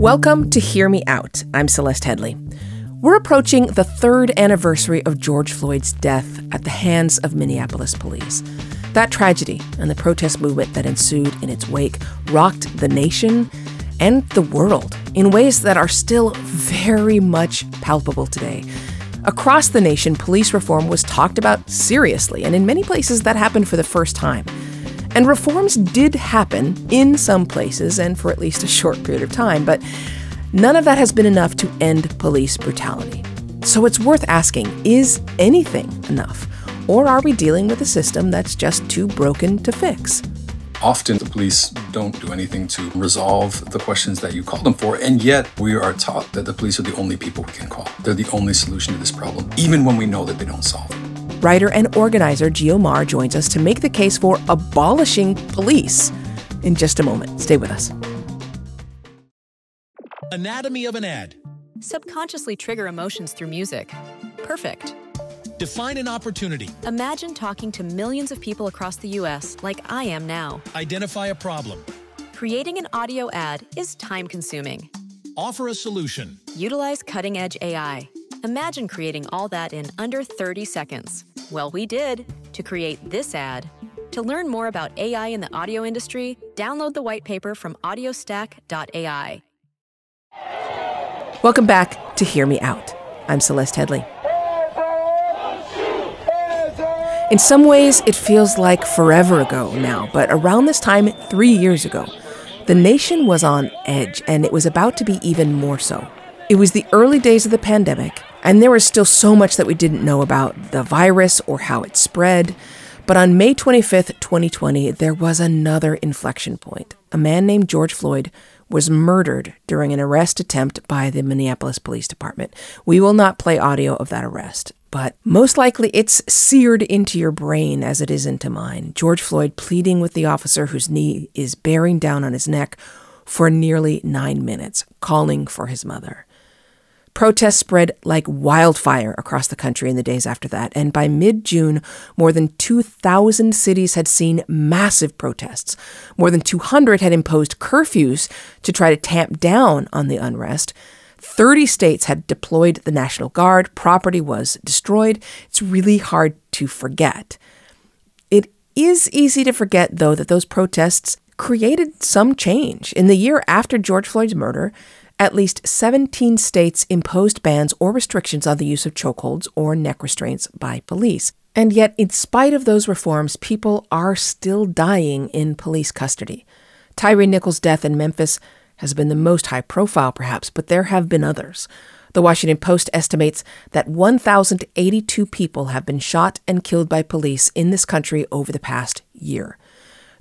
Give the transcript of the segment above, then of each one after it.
Welcome to Hear Me Out. I'm Celeste Headlee. We're approaching the third anniversary of George Floyd's death at the hands of Minneapolis police. That tragedy and the protest movement that ensued in its wake rocked the nation and the world in ways that are still very much palpable today. Across the nation, police reform was talked about seriously, and in many places that happened for the first time. And reforms did happen in some places and for at least a short period of time, but none of that has been enough to end police brutality. So it's worth asking is anything enough? Or are we dealing with a system that's just too broken to fix? Often the police don't do anything to resolve the questions that you call them for, and yet we are taught that the police are the only people we can call. They're the only solution to this problem, even when we know that they don't solve it. Writer and organizer Geo Maher joins us to make the case for abolishing police in just a moment. Stay with us. Anatomy of an ad. Subconsciously trigger emotions through music. Perfect. Define an opportunity. Imagine talking to millions of people across the U.S. like I am now. Identify a problem. Creating an audio ad is time consuming. Offer a solution. Utilize cutting edge AI. Imagine creating all that in under 30 seconds. Well, we did to create this ad. To learn more about AI in the audio industry, download the white paper from audiostack.ai. Welcome back to Hear Me Out. I'm Celeste Headlee. In some ways, it feels like forever ago now, but around this time, three years ago, the nation was on edge, and it was about to be even more so. It was the early days of the pandemic, and there was still so much that we didn't know about the virus or how it spread. But on May 25th, 2020, there was another inflection point. A man named George Floyd was murdered during an arrest attempt by the Minneapolis Police Department. We will not play audio of that arrest but most likely it's seared into your brain as it is into mine. George Floyd pleading with the officer whose knee is bearing down on his neck for nearly nine minutes, calling for his mother. Protests spread like wildfire across the country in the days after that, and by mid June, more than 2,000 cities had seen massive protests. More than 200 had imposed curfews to try to tamp down on the unrest. 30 states had deployed the National Guard, property was destroyed. It's really hard to forget. It is easy to forget, though, that those protests created some change. In the year after George Floyd's murder, at least 17 states imposed bans or restrictions on the use of chokeholds or neck restraints by police. And yet, in spite of those reforms, people are still dying in police custody. Tyre Nichols' death in Memphis has been the most high profile, perhaps, but there have been others. The Washington Post estimates that 1,082 people have been shot and killed by police in this country over the past year.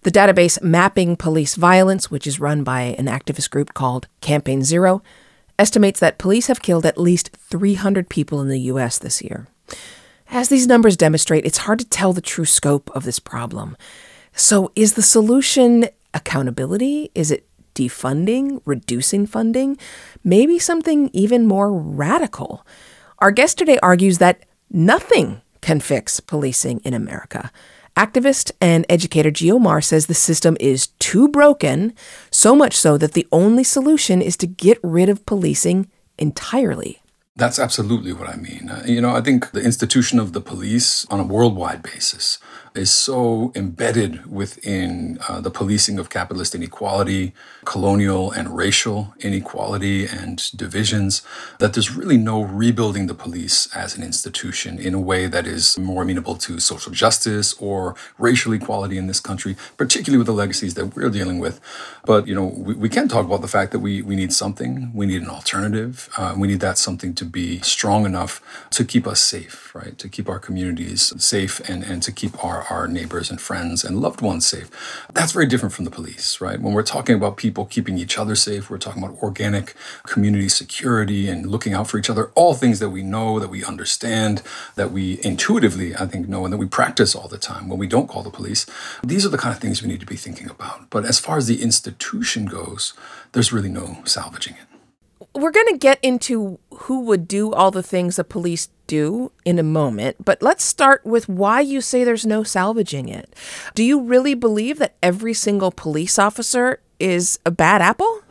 The database Mapping Police Violence, which is run by an activist group called Campaign Zero, estimates that police have killed at least 300 people in the U.S. this year. As these numbers demonstrate, it's hard to tell the true scope of this problem. So, is the solution accountability? Is it defunding, reducing funding, maybe something even more radical. Our guest today argues that nothing can fix policing in America. Activist and educator Geo Maher says the system is too broken, so much so that the only solution is to get rid of policing entirely. That's absolutely what I mean. Uh, you know, I think the institution of the police on a worldwide basis is so embedded within uh, the policing of capitalist inequality, colonial and racial inequality and divisions that there's really no rebuilding the police as an institution in a way that is more amenable to social justice or racial equality in this country, particularly with the legacies that we're dealing with. But, you know, we, we can talk about the fact that we, we need something, we need an alternative, uh, we need that something to be strong enough to keep us safe, right? To keep our communities safe and, and to keep our our neighbors and friends and loved ones safe. That's very different from the police, right? When we're talking about people keeping each other safe, we're talking about organic community security and looking out for each other, all things that we know, that we understand, that we intuitively, I think, know, and that we practice all the time when we don't call the police. These are the kind of things we need to be thinking about. But as far as the institution goes, there's really no salvaging it we're going to get into who would do all the things the police do in a moment, but let's start with why you say there's no salvaging it. Do you really believe that every single police officer is a bad apple?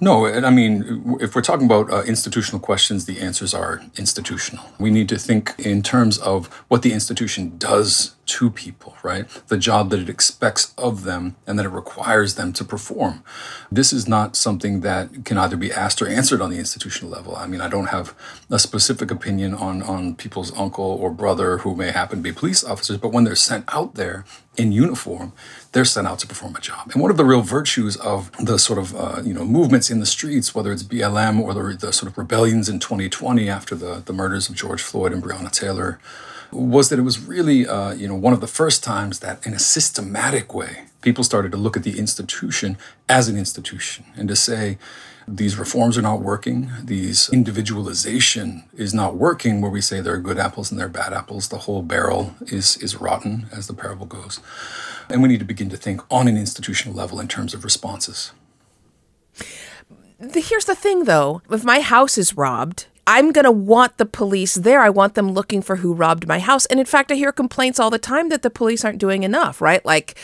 No, I mean, if we're talking about uh, institutional questions, the answers are institutional. We need to think in terms of what the institution does to people, right? The job that it expects of them and that it requires them to perform. This is not something that can either be asked or answered on the institutional level. I mean, I don't have a specific opinion on, on people's uncle or brother who may happen to be police officers, but when they're sent out there in uniform, they're sent out to perform a job. And one of the real virtues of the sort of uh, you know movements in the streets, whether it's BLM or the, the sort of rebellions in 2020 after the, the murders of George Floyd and Breonna Taylor, was that it was really, uh, you know, one of the first times that in a systematic way, people started to look at the institution as an institution and to say, these reforms are not working. These individualization is not working where we say there are good apples and there are bad apples. The whole barrel is, is rotten, as the parable goes. And we need to begin to think on an institutional level in terms of responses. Here's the thing though if my house is robbed, I'm going to want the police there. I want them looking for who robbed my house. And in fact, I hear complaints all the time that the police aren't doing enough, right? Like,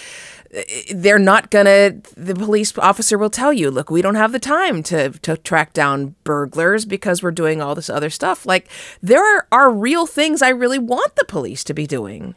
eh, eh, they're not going to, the police officer will tell you, look, we don't have the time to, to track down burglars because we're doing all this other stuff. Like, there are, are real things I really want the police to be doing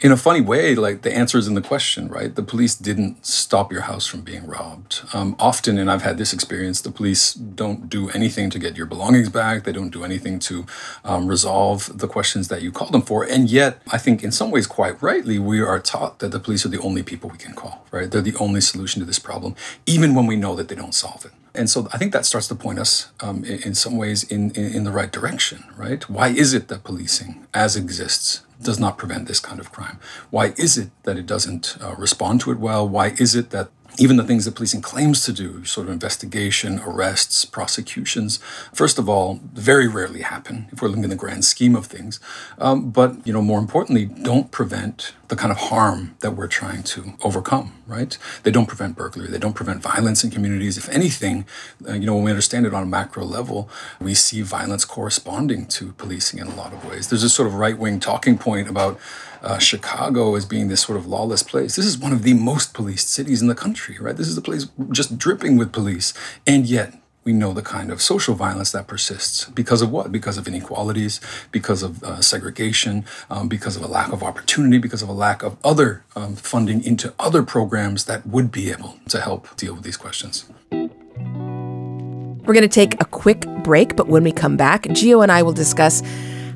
in a funny way, like the answer is in the question, right? The police didn't stop your house from being robbed. Um, often, and I've had this experience, the police don't do anything to get your belongings back. They don't do anything to um, resolve the questions that you call them for. And yet, I think in some ways, quite rightly, we are taught that the police are the only people we can call, right? They're the only solution to this problem, even when we know that they don't solve it. And so I think that starts to point us um, in, in, some ways in, in, in the right direction, right? Why is it that policing, as exists, does not prevent this kind of crime? Why is it that it doesn't uh, respond to it well? Why is it that even the things that policing claims to do, sort of investigation, arrests, prosecutions, first of all, very rarely happen if we're looking in the grand scheme of things. Um, but you know, more importantly, don't prevent the kind of harm that we're trying to overcome. Right? They don't prevent burglary. They don't prevent violence in communities. If anything, uh, you know, when we understand it on a macro level, we see violence corresponding to policing in a lot of ways. There's this sort of right-wing talking point about uh, Chicago as being this sort of lawless place. This is one of the most policed cities in the country, right? This is a place just dripping with police. And yet, we know the kind of social violence that persists because of what? Because of inequalities, because of uh, segregation, um, because of a lack of opportunity, because of a lack of other um, funding into other programs that would be able to help deal with these questions. We're going to take a quick break, but when we come back, Geo and I will discuss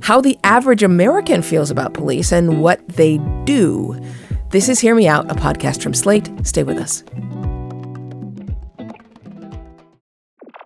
how the average American feels about police and what they do. This is Hear Me Out, a podcast from Slate. Stay with us.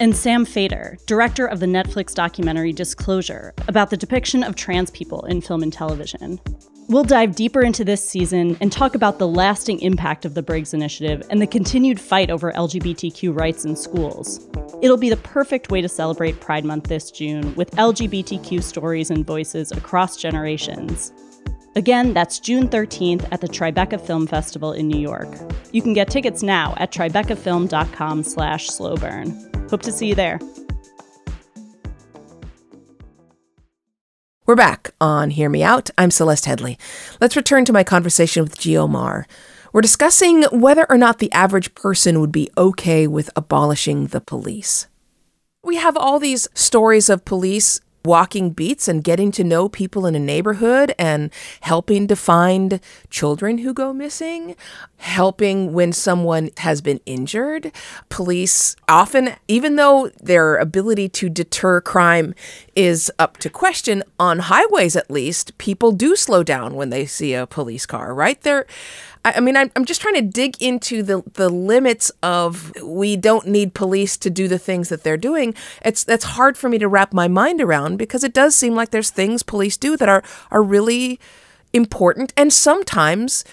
and Sam Feder, director of the Netflix documentary Disclosure, about the depiction of trans people in film and television. We'll dive deeper into this season and talk about the lasting impact of the Briggs Initiative and the continued fight over LGBTQ rights in schools. It'll be the perfect way to celebrate Pride Month this June with LGBTQ stories and voices across generations. Again, that's June 13th at the Tribeca Film Festival in New York. You can get tickets now at tribecafilm.com slash slowburn. Hope to see you there. We're back on Hear Me Out. I'm Celeste Headlee. Let's return to my conversation with Geo Maher. We're discussing whether or not the average person would be okay with abolishing the police. We have all these stories of police walking beats and getting to know people in a neighborhood and helping to find children who go missing, helping when someone has been injured. Police often, even though their ability to deter crime is up to question, on highways at least, people do slow down when they see a police car, right? They're I, I mean, I'm, I'm just trying to dig into the, the limits of we don't need police to do the things that they're doing. It's that's hard for me to wrap my mind around because it does seem like there's things police do that are are really important and sometimes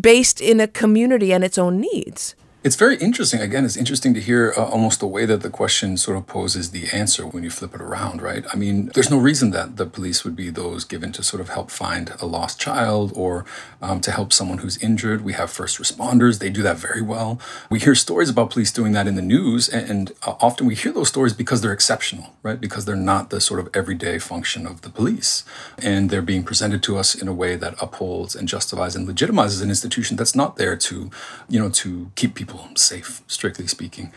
based in a community and its own needs. It's very interesting. Again, it's interesting to hear uh, almost the way that the question sort of poses the answer when you flip it around, right? I mean, there's no reason that the police would be those given to sort of help find a lost child or um, to help someone who's injured. We have first responders, they do that very well. We hear stories about police doing that in the news, and, and uh, often we hear those stories because they're exceptional, right? Because they're not the sort of everyday function of the police. And they're being presented to us in a way that upholds and justifies and legitimizes an institution that's not there to, you know, to keep people people safe, strictly speaking.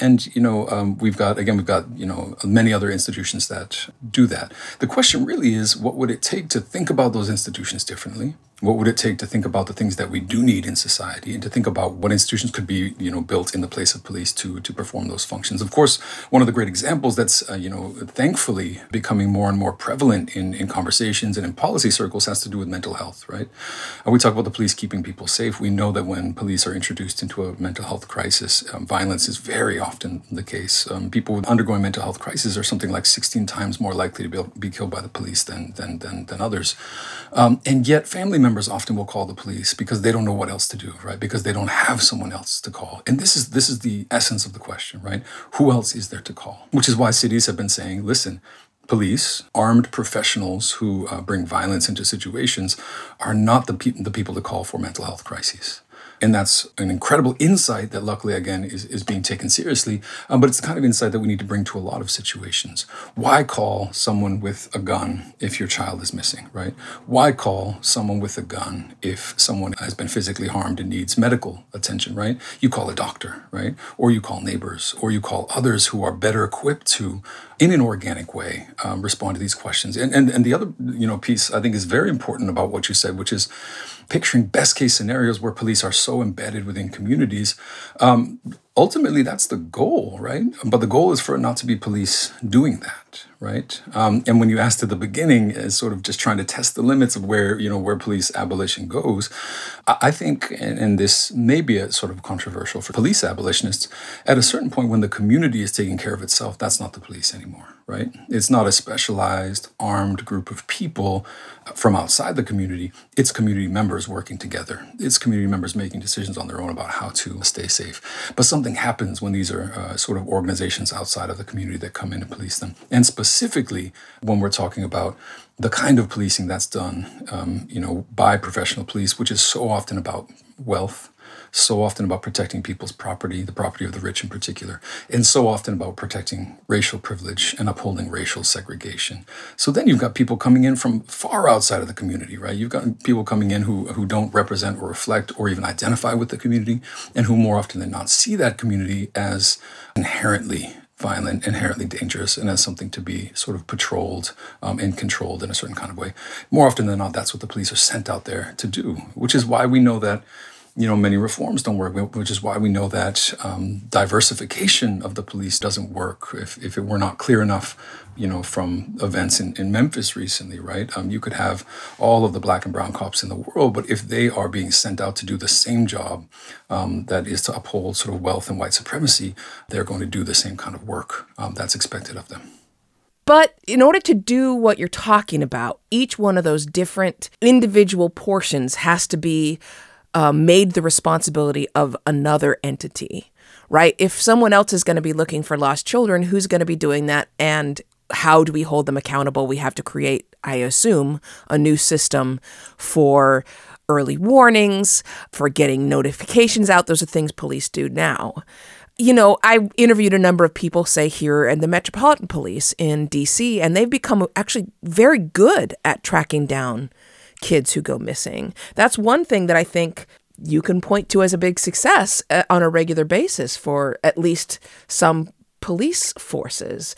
And, you know, um, we've got, again, we've got, you know, many other institutions that do that. The question really is what would it take to think about those institutions differently? What would it take to think about the things that we do need in society and to think about what institutions could be, you know, built in the place of police to, to perform those functions? Of course, one of the great examples that's, uh, you know, thankfully becoming more and more prevalent in, in conversations and in policy circles has to do with mental health, right? Uh, we talk about the police keeping people safe. We know that when police are introduced into a mental health crisis, um, violence is very often the case. Um, people undergoing mental health crisis are something like 16 times more likely to be, be killed by the police than, than, than, than others. Um, and yet, family members often will call the police because they don't know what else to do, right? Because they don't have someone else to call. And this is this is the essence of the question, right? Who else is there to call? Which is why cities have been saying, listen, police, armed professionals who uh, bring violence into situations, are not the, pe- the people to call for mental health crises. And that's an incredible insight that, luckily, again, is, is being taken seriously. Um, but it's the kind of insight that we need to bring to a lot of situations. Why call someone with a gun if your child is missing, right? Why call someone with a gun if someone has been physically harmed and needs medical attention, right? You call a doctor, right? Or you call neighbors, or you call others who are better equipped to, in an organic way, um, respond to these questions. And, and, and the other, you know, piece I think is very important about what you said, which is, picturing best case scenarios where police are so embedded within communities. Um, ultimately, that's the goal, right? But the goal is for it not to be police doing that, right? Um, and when you asked at the beginning, as sort of just trying to test the limits of where you know where police abolition goes, I think, and, and this may be a sort of controversial for police abolitionists, at a certain point when the community is taking care of itself, that's not the police anymore, right? It's not a specialized armed group of people from outside the community, it's community members working together. It's community members making decisions on their own about how to stay safe. But something happens when these are uh, sort of organizations outside of the community that come in and police them. And specifically, when we're talking about the kind of policing that's done, um, you know, by professional police, which is so often about wealth so often about protecting people's property, the property of the rich in particular, and so often about protecting racial privilege and upholding racial segregation. So then you've got people coming in from far outside of the community, right? You've got people coming in who, who don't represent or reflect or even identify with the community, and who more often than not see that community as inherently violent, inherently dangerous, and as something to be sort of patrolled um, and controlled in a certain kind of way. More often than not, that's what the police are sent out there to do, which is why we know that you know, many reforms don't work, which is why we know that um, diversification of the police doesn't work. If, if it were not clear enough, you know, from events in, in Memphis recently, right? Um, you could have all of the black and brown cops in the world, but if they are being sent out to do the same job um, that is to uphold sort of wealth and white supremacy, they're going to do the same kind of work um, that's expected of them. But in order to do what you're talking about, each one of those different individual portions has to be uh, made the responsibility of another entity, right? If someone else is going to be looking for lost children, who's going to be doing that? And how do we hold them accountable? We have to create, I assume, a new system for early warnings, for getting notifications out. Those are things police do now. You know, I interviewed a number of people, say here in the Metropolitan Police in DC, and they've become actually very good at tracking down kids who go missing. That's one thing that I think you can point to as a big success uh, on a regular basis for at least some police forces.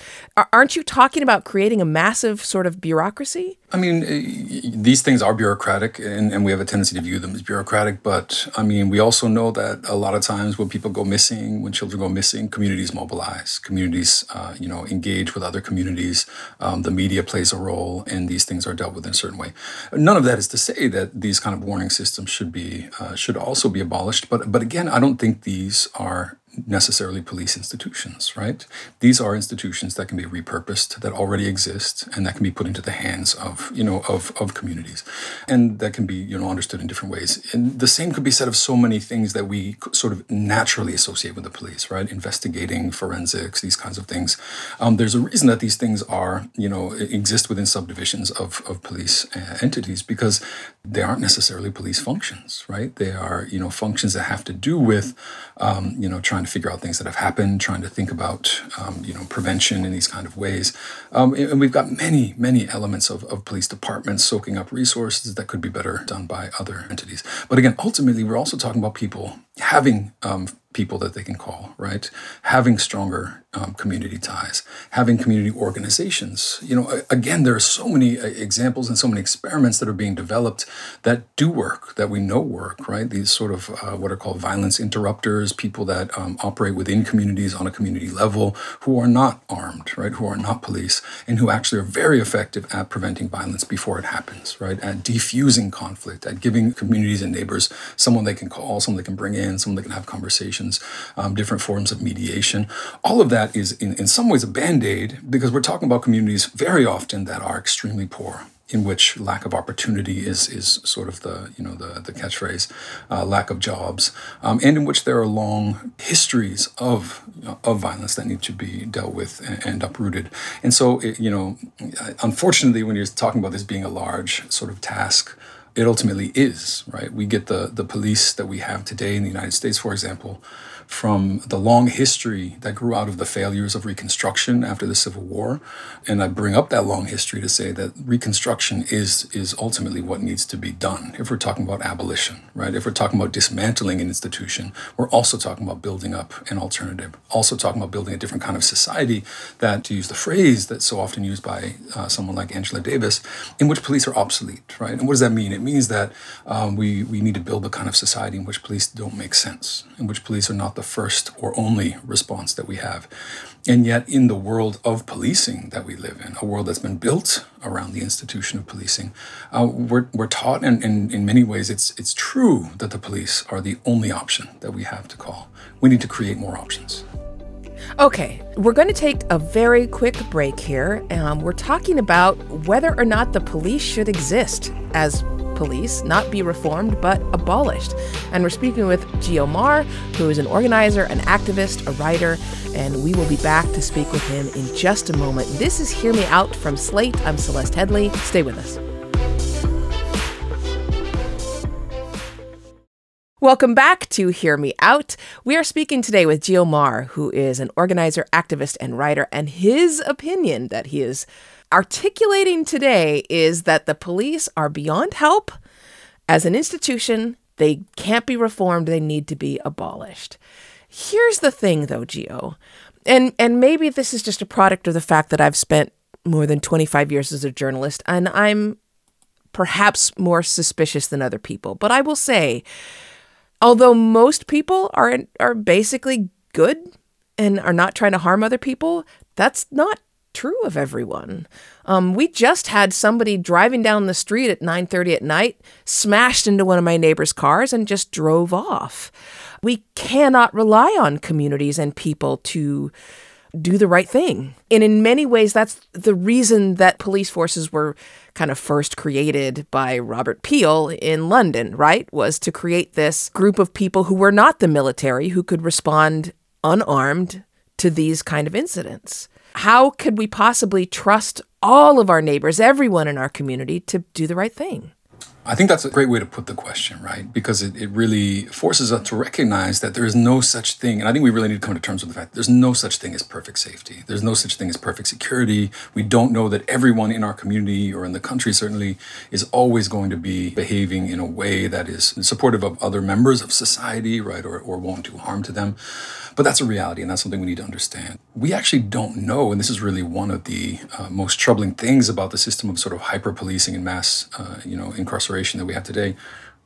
Aren't you talking about creating a massive sort of bureaucracy? I mean, eh, these things are bureaucratic, and, and we have a tendency to view them as bureaucratic. But I mean, we also know that a lot of times when people go missing, when children go missing, communities mobilize, communities, uh, you know, engage with other communities. Um, the media plays a role, and these things are dealt with in a certain way. None of that is to say that these kind of warning systems should be uh, should also be abolished. But but again, I don't think these are necessarily police institutions, right? These are institutions that can be repurposed, that already exist, and that can be put into the hands of, you know, of, of communities, and that can be, you know, understood in different ways. And the same could be said of so many things that we sort of naturally associate with the police, right? Investigating, forensics, these kinds of things. Um, there's a reason that these things are, you know, exist within subdivisions of, of police uh, entities because they aren't necessarily police functions, right? They are, you know, functions that have to do with, um, you know, trying to figure out things that have happened, trying to think about, um, you know, prevention in these kind of ways. Um, and we've got many, many elements of, of police departments soaking up resources that could be better done by other entities. But again, ultimately, we're also talking about people having um, people that they can call, right? Having stronger um, community ties, having community organizations. You know, again, there are so many uh, examples and so many experiments that are being developed that do work, that we know work, right? These sort of uh, what are called violence interrupters, people that um, operate within communities on a community level who are not armed, right? Who are not police and who actually are very effective at preventing violence before it happens, right? At defusing conflict, at giving communities and neighbors someone they can call, someone they can bring in, someone that can have conversations, um, different forms of mediation. All of that is, in, in some ways, a band aid because we're talking about communities very often that are extremely poor in which lack of opportunity is is sort of the you know the the catchphrase, uh, lack of jobs, um, and in which there are long histories of of violence that need to be dealt with and, and uprooted. And so it, you know, unfortunately, when you're talking about this being a large sort of task it ultimately is, right? We get the, the police that we have today in the United States, for example, from the long history that grew out of the failures of Reconstruction after the Civil War. And I bring up that long history to say that Reconstruction is, is ultimately what needs to be done. If we're talking about abolition, right? If we're talking about dismantling an institution, we're also talking about building up an alternative, also talking about building a different kind of society that, to use the phrase that's so often used by uh, someone like Angela Davis, in which police are obsolete, right? And what does that mean? It means that um, we, we need to build the kind of society in which police don't make sense, in which police are not the the first or only response that we have. And yet, in the world of policing that we live in, a world that's been built around the institution of policing, uh, we're, we're taught, and, and in many ways, it's, it's true that the police are the only option that we have to call. We need to create more options. Okay, we're going to take a very quick break here. Um, we're talking about whether or not the police should exist as police not be reformed but abolished. And we're speaking with Geo Maher, who is an organizer, an activist, a writer, and we will be back to speak with him in just a moment. This is Hear Me Out from Slate. I'm Celeste Headlee. Stay with us. Welcome back to Hear Me Out. We are speaking today with Geo Maher, who is an organizer, activist, and writer, and his opinion that he is articulating today is that the police are beyond help. As an institution, they can't be reformed, they need to be abolished. Here's the thing though, Geo. And and maybe this is just a product of the fact that I've spent more than 25 years as a journalist and I'm perhaps more suspicious than other people. But I will say although most people are are basically good and are not trying to harm other people, that's not true of everyone. Um, we just had somebody driving down the street at 9:30 at night, smashed into one of my neighbor's cars, and just drove off. We cannot rely on communities and people to do the right thing. And in many ways, that's the reason that police forces were kind of first created by Robert Peel in London, right? Was to create this group of people who were not the military, who could respond unarmed to these kind of incidents. How could we possibly trust all of our neighbors, everyone in our community, to do the right thing? I think that's a great way to put the question, right? Because it, it really forces us to recognize that there is no such thing. And I think we really need to come to terms with the fact there's no such thing as perfect safety. There's no such thing as perfect security. We don't know that everyone in our community or in the country certainly is always going to be behaving in a way that is supportive of other members of society, right? Or, or won't do harm to them. But that's a reality, and that's something we need to understand. We actually don't know, and this is really one of the uh, most troubling things about the system of sort of hyper policing and mass, uh, you know, incarceration that we have today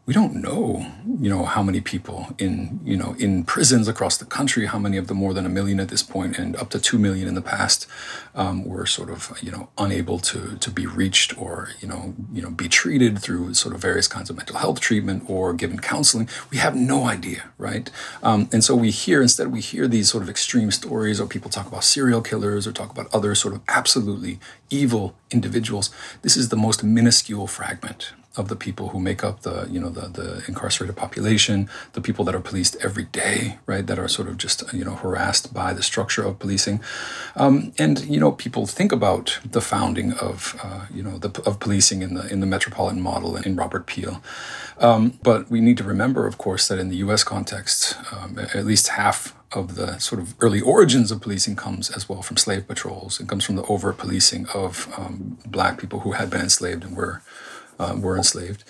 we don't know, you know, how many people in, you know, in prisons across the country, how many of the more than a million at this point and up to two million in the past um, were sort of, you know, unable to to be reached or, you know, you know, be treated through sort of various kinds of mental health treatment or given counseling. We have no idea, right? Um, and so we hear instead we hear these sort of extreme stories or people talk about serial killers or talk about other sort of absolutely evil individuals. This is the most minuscule fragment of the people who make up the you know the the incarcerated population, the people that are policed every day, right? That are sort of just you know harassed by the structure of policing, um, and you know people think about the founding of uh, you know the, of policing in the in the metropolitan model in Robert Peel, um, but we need to remember, of course, that in the U.S. context, um, at least half of the sort of early origins of policing comes as well from slave patrols. It comes from the overt policing of um, black people who had been enslaved and were uh, were enslaved,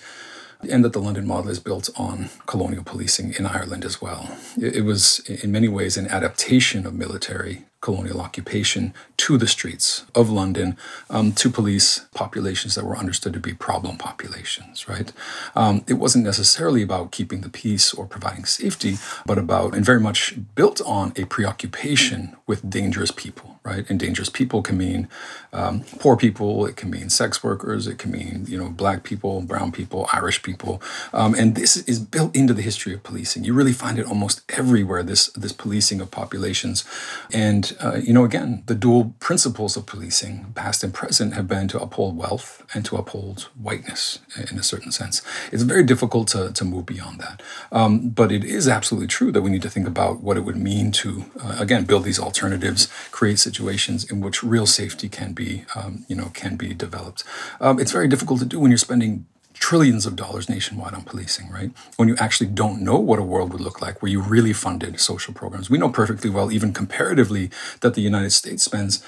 and that the London model is built on colonial policing in Ireland as well. It, it was, in many ways, an adaptation of military colonial occupation to the streets of London um, to police populations that were understood to be problem populations, right? Um, it wasn't necessarily about keeping the peace or providing safety, but about, and very much built on a preoccupation with dangerous people, right? And dangerous people can mean um, poor people, it can mean sex workers, it can mean, you know, black people, brown people, Irish people. Um, and this is built into the history of policing. You really find it almost everywhere, this, this policing of populations. And uh, you know, again, the dual principles of policing, past and present, have been to uphold wealth and to uphold whiteness in a certain sense. It's very difficult to, to move beyond that. Um, but it is absolutely true that we need to think about what it would mean to, uh, again, build these alternatives, create situations in which real safety can be, um, you know, can be developed. Um, it's very difficult to do when you're spending trillions of dollars nationwide on policing, right? When you actually don't know what a world would look like where you really funded social programs. We know perfectly well, even comparatively, that the United States spends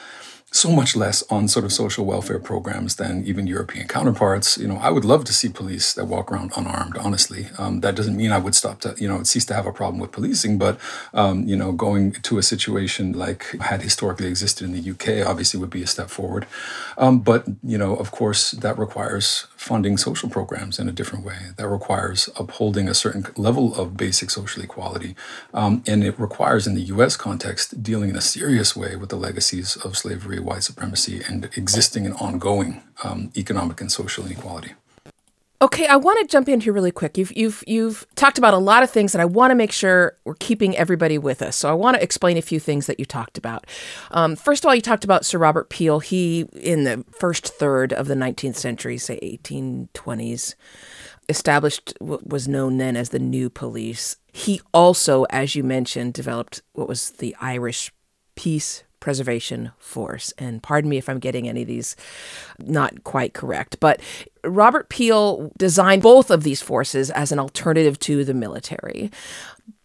so much less on sort of social welfare programs than even European counterparts. You know, I would love to see police that walk around unarmed. Honestly, um, that doesn't mean I would stop to you know cease to have a problem with policing, but um, you know, going to a situation like had historically existed in the UK obviously would be a step forward. Um, but you know, of course, that requires funding social programs in a different way. That requires upholding a certain level of basic social equality, um, and it requires, in the U.S. context, dealing in a serious way with the legacies of slavery white supremacy and existing and ongoing um, economic and social inequality. Okay, I want to jump in here really quick. You've you've you've talked about a lot of things, and I want to make sure we're keeping everybody with us. So I want to explain a few things that you talked about. Um, first of all, you talked about Sir Robert Peel. He, in the first third of the 19th century, say 1820s, established what was known then as the New Police. He also, as you mentioned, developed what was the Irish Peace Preservation Force. And pardon me if I'm getting any of these not quite correct, but Robert Peel designed both of these forces as an alternative to the military.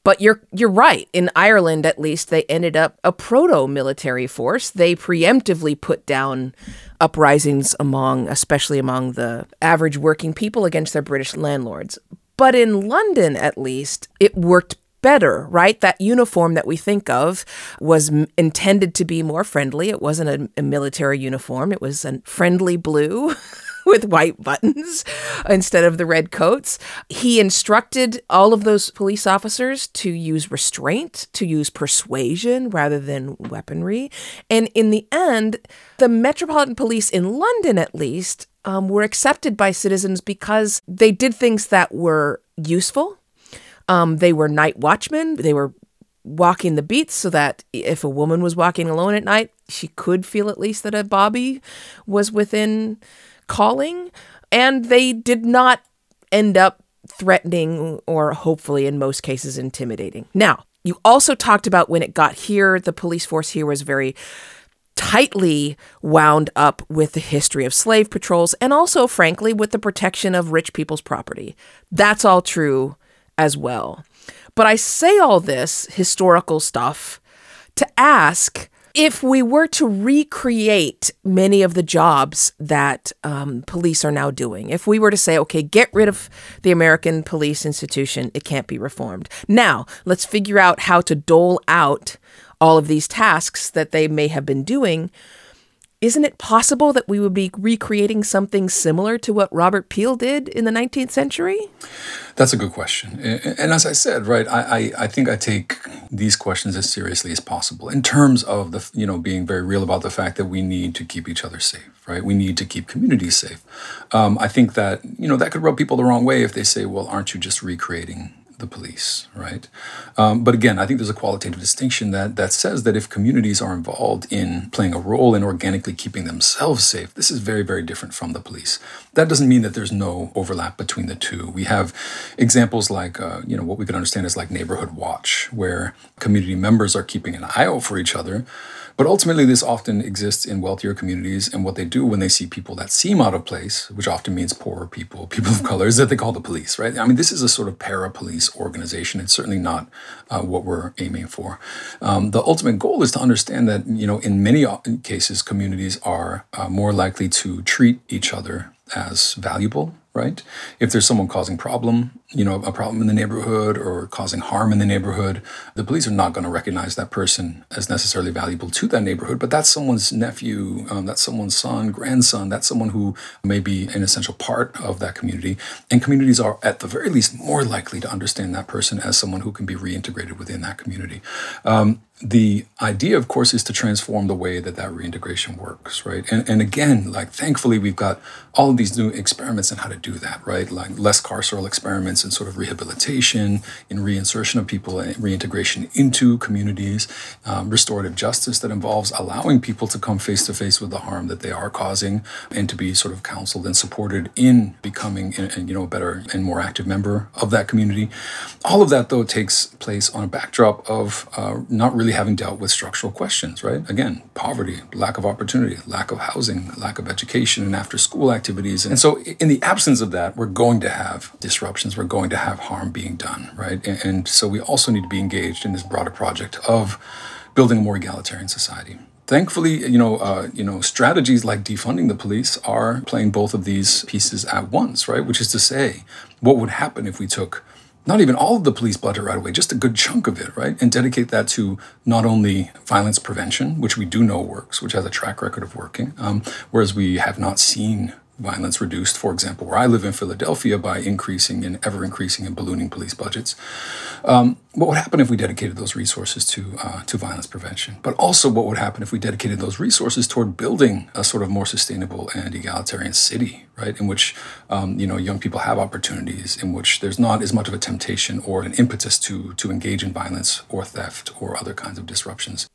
But you're you're right. In Ireland, at least, they ended up a proto-military force. They preemptively put down uprisings among, especially among the average working people, against their British landlords. But in London, at least, it worked better, right? That uniform that we think of was m- intended to be more friendly. It wasn't a, a military uniform, it was a friendly blue. with white buttons instead of the red coats. He instructed all of those police officers to use restraint, to use persuasion rather than weaponry. And in the end, the Metropolitan Police in London, at least, um, were accepted by citizens because they did things that were useful um, they were night watchmen. They were walking the beats so that if a woman was walking alone at night, she could feel at least that a bobby was within calling. And they did not end up threatening or hopefully in most cases intimidating. Now, you also talked about when it got here, the police force here was very tightly wound up with the history of slave patrols and also, frankly, with the protection of rich people's property. That's all true as well. But I say all this historical stuff to ask if we were to recreate many of the jobs that um, police are now doing, if we were to say, okay, get rid of the American police institution, it can't be reformed. Now, let's figure out how to dole out all of these tasks that they may have been doing isn't it possible that we would be recreating something similar to what Robert Peel did in the 19th century? That's a good question. And as I said, right, I, I, think I take these questions as seriously as possible in terms of the, you know, being very real about the fact that we need to keep each other safe, right? We need to keep communities safe. Um, I think that, you know, that could rub people the wrong way if they say, well, aren't you just recreating the police, right? Um, but again, I think there's a qualitative distinction that that says that if communities are involved in playing a role in organically keeping themselves safe, this is very, very different from the police. That doesn't mean that there's no overlap between the two. We have examples like, uh, you know, what we could understand as like neighborhood watch, where community members are keeping an eye out for each other but ultimately, this often exists in wealthier communities. And what they do when they see people that seem out of place, which often means poorer people, people of color, is that they call the police, right? I mean, this is a sort of para police organization. It's certainly not uh, what we're aiming for. Um, the ultimate goal is to understand that, you know, in many cases, communities are uh, more likely to treat each other as valuable right? If there's someone causing problem, you know, a problem in the neighborhood or causing harm in the neighborhood, the police are not going to recognize that person as necessarily valuable to that neighborhood. But that's someone's nephew, um, that's someone's son, grandson, that's someone who may be an essential part of that community. And communities are, at the very least, more likely to understand that person as someone who can be reintegrated within that community. Um, the idea, of course, is to transform the way that that reintegration works, right? And, and again, like thankfully, we've got all of these new experiments in how to do that, right? Like less carceral experiments in sort of rehabilitation, in reinsertion of people, and reintegration into communities, um, restorative justice that involves allowing people to come face to face with the harm that they are causing, and to be sort of counseled and supported in becoming, a, you know, a better and more active member of that community. All of that, though, takes place on a backdrop of uh, not really really having dealt with structural questions, right? Again, poverty, lack of opportunity, lack of housing, lack of education and after school activities. And so, in the absence of that, we're going to have disruptions, we're going to have harm being done, right? And, and so, we also need to be engaged in this broader project of building a more egalitarian society thankfully, you know, uh, you know, strategies like defunding the police are playing both of these pieces at once, right? Which is to say, what would happen if we took not even all of the police budget right away, just a good chunk of it, right? And dedicate that to not only violence prevention, which we do know works, which has a track record of working, um, whereas we have not seen violence reduced, for example, where I live in Philadelphia by increasing and ever increasing and ballooning police budgets. Um, what would happen if we dedicated those resources to uh, to violence prevention? But also, what would happen if we dedicated those resources toward building a sort of more sustainable and egalitarian city, right? In which um, you know young people have opportunities, in which there's not as much of a temptation or an impetus to to engage in violence or theft or other kinds of disruptions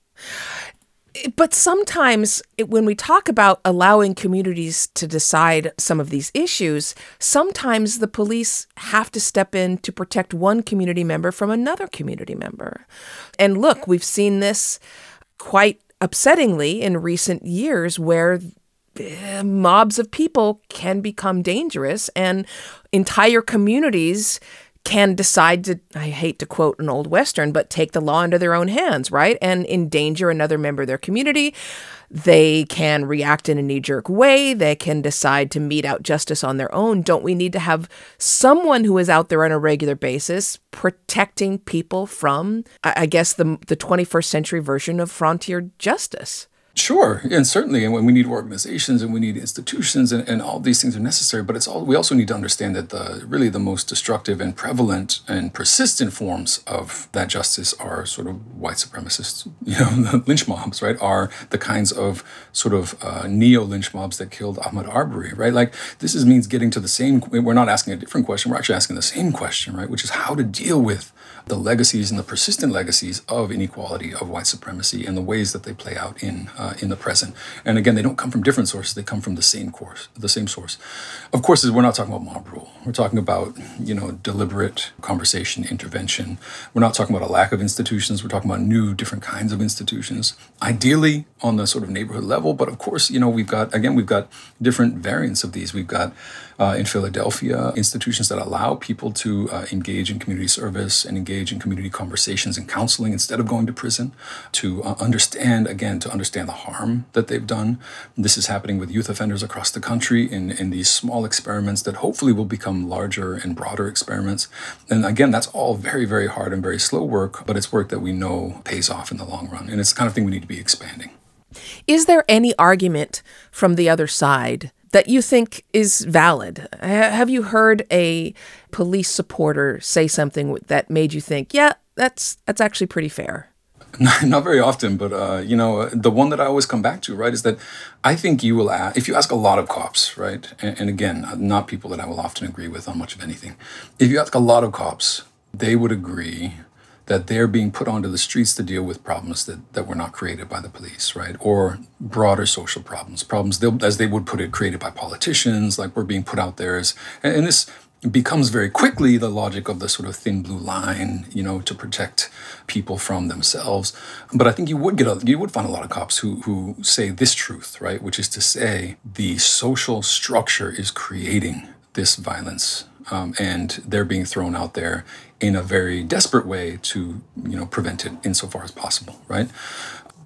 but sometimes when we talk about allowing communities to decide some of these issues, sometimes the police have to step in to protect one community member from another community member. And look, we've seen this quite upsettingly in recent years where eh, mobs of people can become dangerous and entire communities can decide to, I hate to quote an old Western, but take the law into their own hands, right? And endanger another member of their community. They can react in a knee jerk way. They can decide to mete out justice on their own. Don't we need to have someone who is out there on a regular basis protecting people from, I guess, the, the 21st century version of frontier justice? Sure, and certainly, and we need organizations and we need institutions, and, and all these things are necessary. But it's all we also need to understand that the really the most destructive and prevalent and persistent forms of that justice are sort of white supremacists, you know, lynch mobs, right? Are the kinds of sort of uh, neo lynch mobs that killed Ahmaud Arbery, right? Like this is means getting to the same. We're not asking a different question. We're actually asking the same question, right? Which is how to deal with the legacies and the persistent legacies of inequality, of white supremacy, and the ways that they play out in uh, in the present. And again, they don't come from different sources; they come from the same course, the same source. Of course, we're not talking about mob rule. We're talking about you know deliberate conversation, intervention. We're not talking about a lack of institutions. We're talking about new, different kinds of institutions. Ideally, on the sort of neighborhood level, but of course, you know, we've got again, we've got different variants of these. We've got uh, in Philadelphia institutions that allow people to uh, engage in community service and engage in community conversations and counseling instead of going to prison, to uh, understand, again, to understand the harm that they've done. This is happening with youth offenders across the country in, in these small experiments that hopefully will become larger and broader experiments. And again, that's all very, very hard and very slow work, but it's work that we know pays off in the long run. And it's the kind of thing we need to be expanding. Is there any argument from the other side that you think is valid? have you heard a police supporter say something that made you think, yeah, that's that's actually pretty fair? Not very often, but uh, you know, the one that I always come back to, right, is that I think you will ask, if you ask a lot of cops, right, and, and again, not people that I will often agree with on much of anything, if you ask a lot of cops, they would agree that they're being put onto the streets to deal with problems that, that were not created by the police, right? Or broader social problems, problems, as they would put it, created by politicians, like we're being put out there as, and, this becomes very quickly the logic of the sort of thin blue line, you know, to protect people from themselves. But I think you would get a, you would find a lot of cops who who say this truth, right? Which is to say the social structure is creating this violence um, and they're being thrown out there in a very desperate way to you know prevent it insofar as possible right?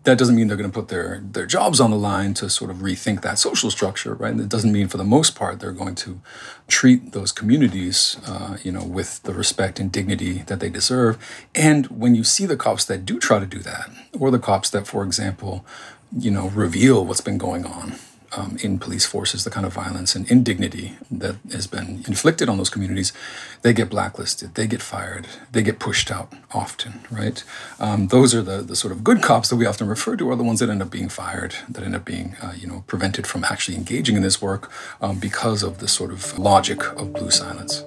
That doesn't mean they're going to put their their jobs on the line to sort of rethink that social structure right? It doesn't mean for the most part they're going to treat those communities uh, you know with the respect and dignity that they deserve. And when you see the cops that do try to do that or the cops that for example you know reveal what's been going on um, in police forces, the kind of violence and indignity that has been inflicted on those communities, they get blacklisted, they get fired, they get pushed out often, right? Um, those are the, the sort of good cops that we often refer to are the ones that end up being fired, that end up being, uh, you know, prevented from actually engaging in this work um, because of the sort of logic of blue silence.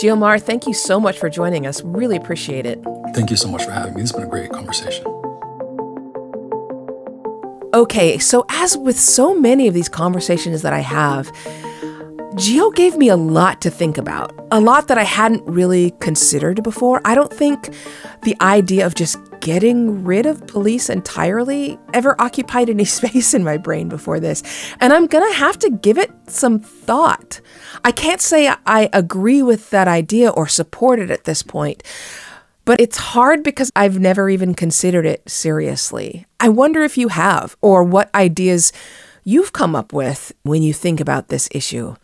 Geo Maher, thank you so much for joining us. Really appreciate it. Thank you so much for having me. It's been a great conversation. Okay, so as with so many of these conversations that I have, Geo gave me a lot to think about, a lot that I hadn't really considered before. I don't think the idea of just getting rid of police entirely ever occupied any space in my brain before this, and I'm gonna have to give it some thought. I can't say I agree with that idea or support it at this point. But it's hard because I've never even considered it seriously. I wonder if you have, or what ideas you've come up with when you think about this issue.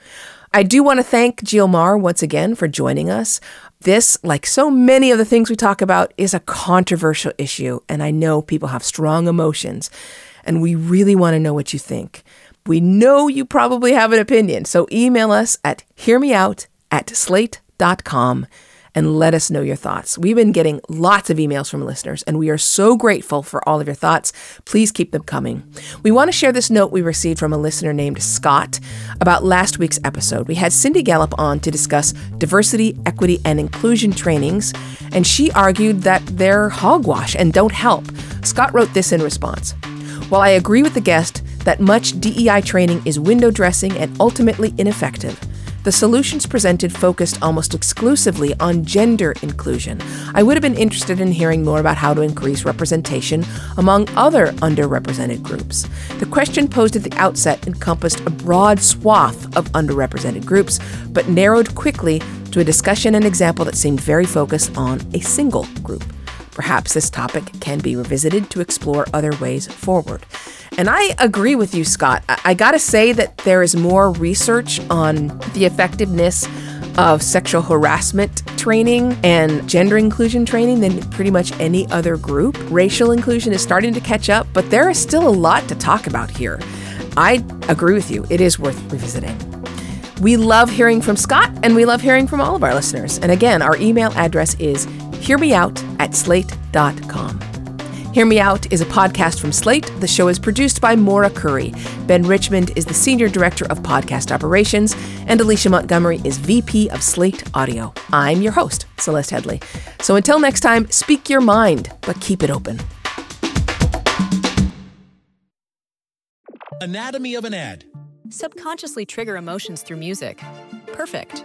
I do want to thank Geo Maher once again for joining us. This, like so many of the things we talk about, is a controversial issue, and I know people have strong emotions, and we really want to know what you think. We know you probably have an opinion, so email us at hearmeout at slate.com and let us know your thoughts. We've been getting lots of emails from listeners, and we are so grateful for all of your thoughts. Please keep them coming. We want to share this note we received from a listener named Scott about last week's episode. We had Cindy Gallop on to discuss diversity, equity, and inclusion trainings, and she argued that they're hogwash and don't help. Scott wrote this in response. While I agree with the guest that much DEI training is window dressing and ultimately ineffective, the solutions presented focused almost exclusively on gender inclusion. I would have been interested in hearing more about how to increase representation among other underrepresented groups. The question posed at the outset encompassed a broad swath of underrepresented groups, but narrowed quickly to a discussion and example that seemed very focused on a single group. Perhaps this topic can be revisited to explore other ways forward. And I agree with you, Scott. I, I gotta say that there is more research on the effectiveness of sexual harassment training and gender inclusion training than pretty much any other group. Racial inclusion is starting to catch up, but there is still a lot to talk about here. I agree with you. It is worth revisiting. We love hearing from Scott and we love hearing from all of our listeners. And again, our email address is hearmeout at slate.com. Hear Me Out is a podcast from Slate. The show is produced by Maura Currie. Ben Richmond is the Senior Director of Podcast Operations, and Alicia Montgomery is VP of Slate Audio. I'm your host, Celeste Headlee. So until next time, speak your mind, but keep it open. Anatomy of an ad. Subconsciously trigger emotions through music. Perfect.